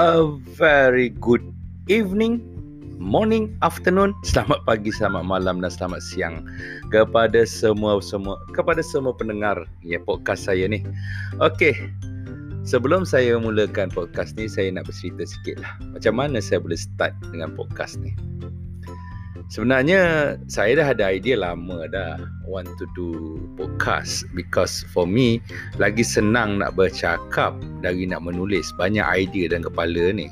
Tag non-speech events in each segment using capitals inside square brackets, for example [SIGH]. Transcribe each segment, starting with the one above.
A very good evening, morning, afternoon, selamat pagi, selamat malam dan selamat siang kepada semua semua kepada semua pendengar ya podcast saya ni. Okey. Sebelum saya mulakan podcast ni, saya nak bercerita sikit lah. Macam mana saya boleh start dengan podcast ni. Sebenarnya saya dah ada idea lama dah want to do podcast because for me lagi senang nak bercakap dari nak menulis banyak idea dalam kepala ni.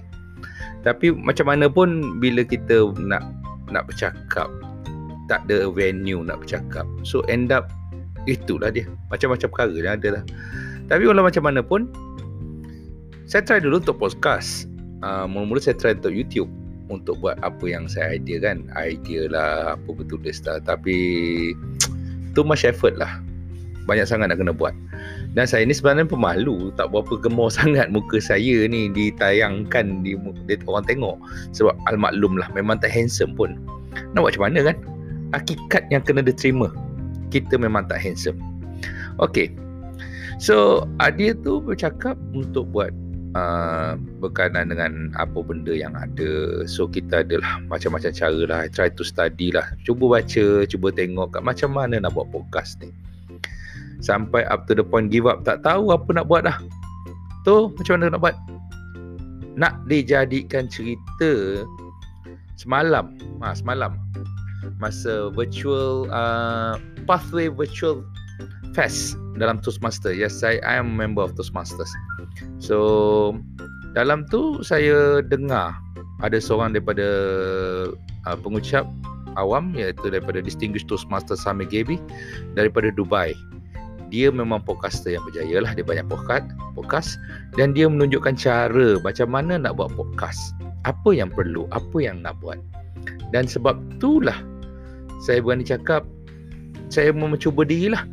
Tapi macam mana pun bila kita nak nak bercakap tak ada venue nak bercakap. So end up itulah dia. Macam-macam perkara yang ada lah. Tapi walau macam mana pun saya try dulu untuk podcast. Uh, mula-mula saya try untuk YouTube untuk buat apa yang saya idea kan. Idea lah apa betul start. Tapi [TSK] too much effort lah. Banyak sangat nak kena buat. Dan saya ni sebenarnya pemalu. Tak berapa gemar [LAUGHS] sangat muka saya ni ditayangkan di, di orang tengok. Sebab al-maklum lah. Memang tak handsome pun. Nak buat macam mana kan? Hakikat yang kena diterima kita memang tak handsome. Okay So Adia tu bercakap untuk buat uh, berkaitan dengan apa benda yang ada. So kita adalah [LAUGHS] macam-macam cara lah. I try to study lah. Cuba baca, cuba tengok kat macam mana nak buat podcast ni. Sampai up to the point give up. Tak tahu apa nak buat dah. Tu macam mana nak buat? Nak dijadikan cerita semalam. Ha, semalam. Masa virtual uh, pathway virtual fest dalam Toastmaster. Yes, I, I am member of Toastmasters. So dalam tu saya dengar ada seorang daripada uh, pengucap awam iaitu daripada Distinguished Toastmaster Sami Gaby daripada Dubai. Dia memang podcaster yang berjaya lah. Dia banyak podcast, podcast dan dia menunjukkan cara macam mana nak buat podcast. Apa yang perlu, apa yang nak buat. Dan sebab itulah saya berani cakap saya mau mencuba dirilah.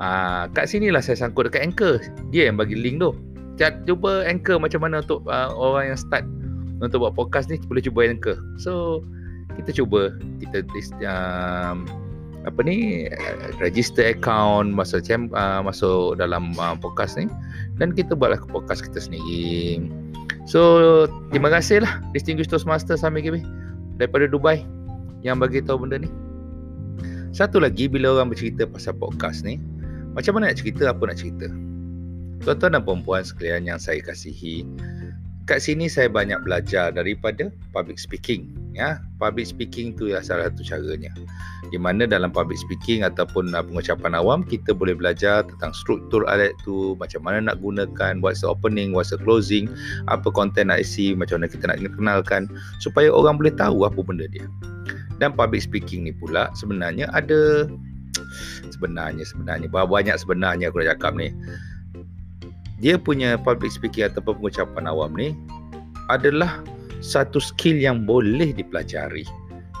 Ah, kat sinilah saya sangkut dekat Anchor. Dia yang bagi link tu. Cuba anchor macam mana untuk uh, orang yang start untuk buat podcast ni boleh cuba anchor. So kita cuba. Kita um, apa ni register account masuk uh, masuk dalam uh, podcast ni. Dan kita buatlah podcast kita sendiri. So terima kasih lah distinguished toastmaster Sami Gibi daripada Dubai yang bagi tahu benda ni. Satu lagi bila orang bercerita pasal podcast ni macam mana nak cerita apa nak cerita Tuan-tuan dan perempuan sekalian yang saya kasihi, kat sini saya banyak belajar daripada public speaking. Ya, public speaking tu adalah salah satu caranya. Di mana dalam public speaking ataupun uh, pengucapan awam kita boleh belajar tentang struktur alat tu, macam mana nak gunakan, what's the opening, what's the closing, apa konten nak isi, macam mana kita nak kenalkan supaya orang boleh tahu apa benda dia. Dan public speaking ni pula sebenarnya ada sebenarnya sebenarnya banyak sebenarnya aku nak cakap ni dia punya public speaking atau pengucapan awam ni adalah satu skill yang boleh dipelajari.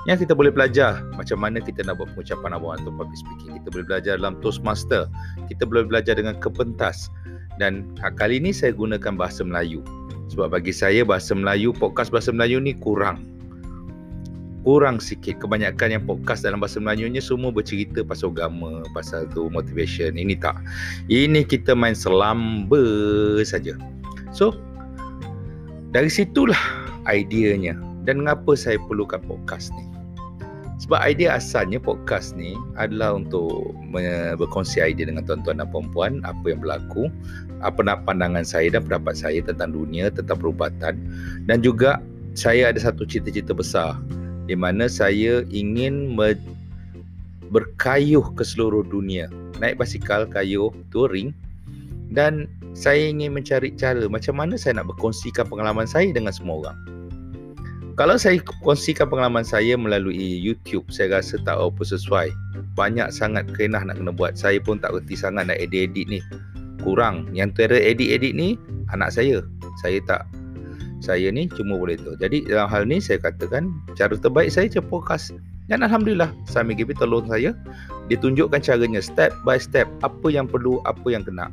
Yang kita boleh belajar macam mana kita nak buat pengucapan awam atau public speaking. Kita boleh belajar dalam Toastmaster. Kita boleh belajar dengan kepentas. Dan kali ini saya gunakan bahasa Melayu. Sebab bagi saya bahasa Melayu, podcast bahasa Melayu ni kurang kurang sikit kebanyakan yang podcast dalam bahasa Melayu ni semua bercerita pasal agama pasal tu motivation. Ini tak. Ini kita main selamba saja. So dari situlah ideanya. Dan mengapa saya perlukan podcast ni? Sebab idea asalnya podcast ni adalah untuk berkongsi idea dengan tuan-tuan dan perempuan apa yang berlaku apa nak pandangan saya dan pendapat saya tentang dunia tentang perubatan. Dan juga saya ada satu cita-cita besar di mana saya ingin berkayuh ke seluruh dunia. Naik basikal kayuh touring. Dan saya ingin mencari cara macam mana saya nak berkongsikan pengalaman saya dengan semua orang. Kalau saya kongsikan pengalaman saya melalui YouTube saya rasa tak apa sesuai. Banyak sangat kenah nak kena buat. Saya pun tak reti sangat nak edit-edit ni. Kurang. Yang tera edit-edit ni anak saya. Saya tak saya ni cuma boleh tu. Jadi dalam hal ni saya katakan cara terbaik saya je podcast. Dan Alhamdulillah Sami GB tolong saya. Dia tunjukkan caranya step by step. Apa yang perlu, apa yang kena.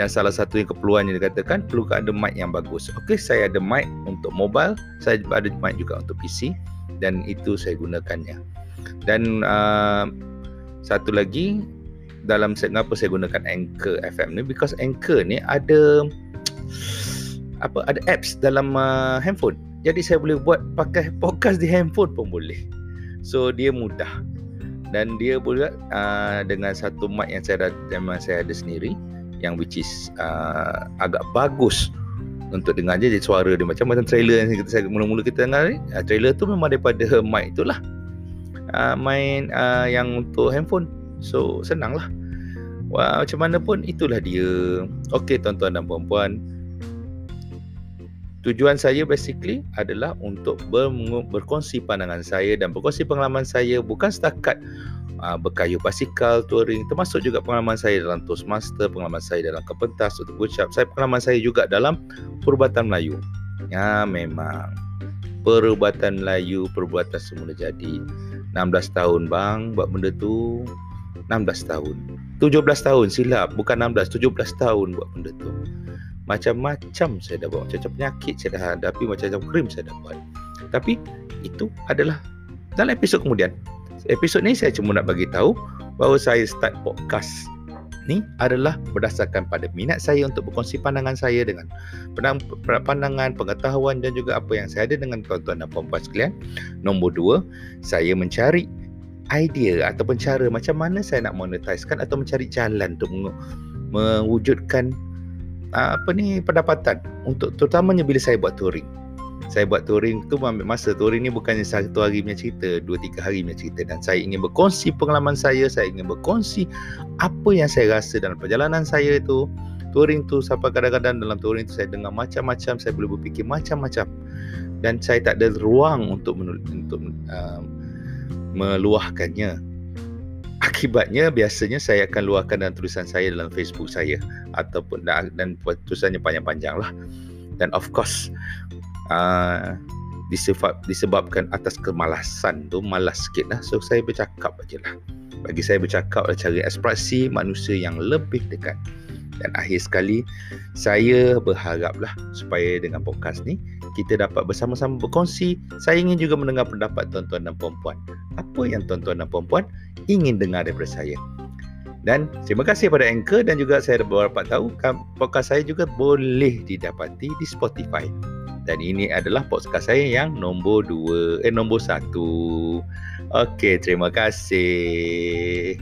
Dan salah satu yang keperluan yang dikatakan perlu ada mic yang bagus. Okey, saya ada mic untuk mobile. Saya ada mic juga untuk PC. Dan itu saya gunakannya. Dan uh, satu lagi dalam kenapa saya gunakan Anchor FM ni because Anchor ni ada apa ada apps dalam uh, handphone. Jadi saya boleh buat pakai [LAUGHS] podcast di handphone pun boleh. So dia mudah. Dan dia pula uh, dengan satu mic yang saya memang saya ada sendiri yang which is uh, agak bagus untuk dengar je jadi suara dia macam macam trailer yang kita saya mula-mula kita dengar ni uh, trailer tu memang daripada [LAUGHS] mic itulah uh, main uh, yang untuk handphone so senang lah Wah, macam mana pun itulah dia Okey tuan-tuan dan puan-puan Tujuan saya basically adalah untuk ber- berkongsi pandangan saya dan berkongsi pengalaman saya bukan setakat uh, berkayu basikal, touring termasuk juga pengalaman saya dalam Toastmaster, pengalaman saya dalam kepentas untuk ucap, saya pengalaman saya juga dalam perubatan Melayu. Ya memang. Perubatan Melayu, perubatan semula jadi. 16 tahun bang buat benda tu 16 tahun. 17 tahun silap. Bukan 16 17 tahun buat benda tu macam-macam saya dah buat macam-macam penyakit saya dah hadapi macam-macam krim saya dah buat tapi itu adalah dalam episod kemudian episod ni saya cuma nak bagi tahu bahawa saya start podcast ni adalah berdasarkan pada minat saya untuk berkongsi pandangan saya dengan pandangan, pengetahuan dan juga apa yang saya ada dengan tuan-tuan dan puan-puan sekalian. Nombor dua, saya mencari idea ataupun cara macam mana saya nak monetizekan atau mencari jalan untuk mewujudkan apa ni pendapatan untuk terutamanya bila saya buat touring. Saya buat touring tu ambil masa touring ni bukannya satu hari punya cerita, dua tiga hari punya cerita dan saya ingin berkongsi pengalaman saya, saya ingin berkongsi apa yang saya rasa dalam perjalanan saya itu. Touring tu sampai kadang-kadang dalam touring tu saya dengar macam-macam, saya boleh berfikir macam-macam dan saya tak ada ruang untuk menul- untuk uh, meluahkannya akibatnya biasanya saya akan luahkan dalam tulisan saya dalam Facebook saya. Ataupun dan tulisannya panjang-panjang lah. Dan of course uh, disebab, disebabkan atas kemalasan tu malas sikit lah. So saya bercakap aje lah. Bagi saya bercakap adalah cara ekspresi manusia yang lebih dekat. Dan akhir sekali saya berharaplah supaya dengan podcast ni kita dapat bersama-sama berkongsi. Saya ingin juga mendengar pendapat tuan-tuan dan puan-puan. Apa yang tuan-tuan dan puan-puan ingin dengar daripada saya. Dan terima kasih kepada Anchor dan juga saya dapat tahu podcast saya juga boleh didapati di Spotify. Dan ini adalah podcast saya yang nombor dua, eh nombor satu. Okey, terima kasih.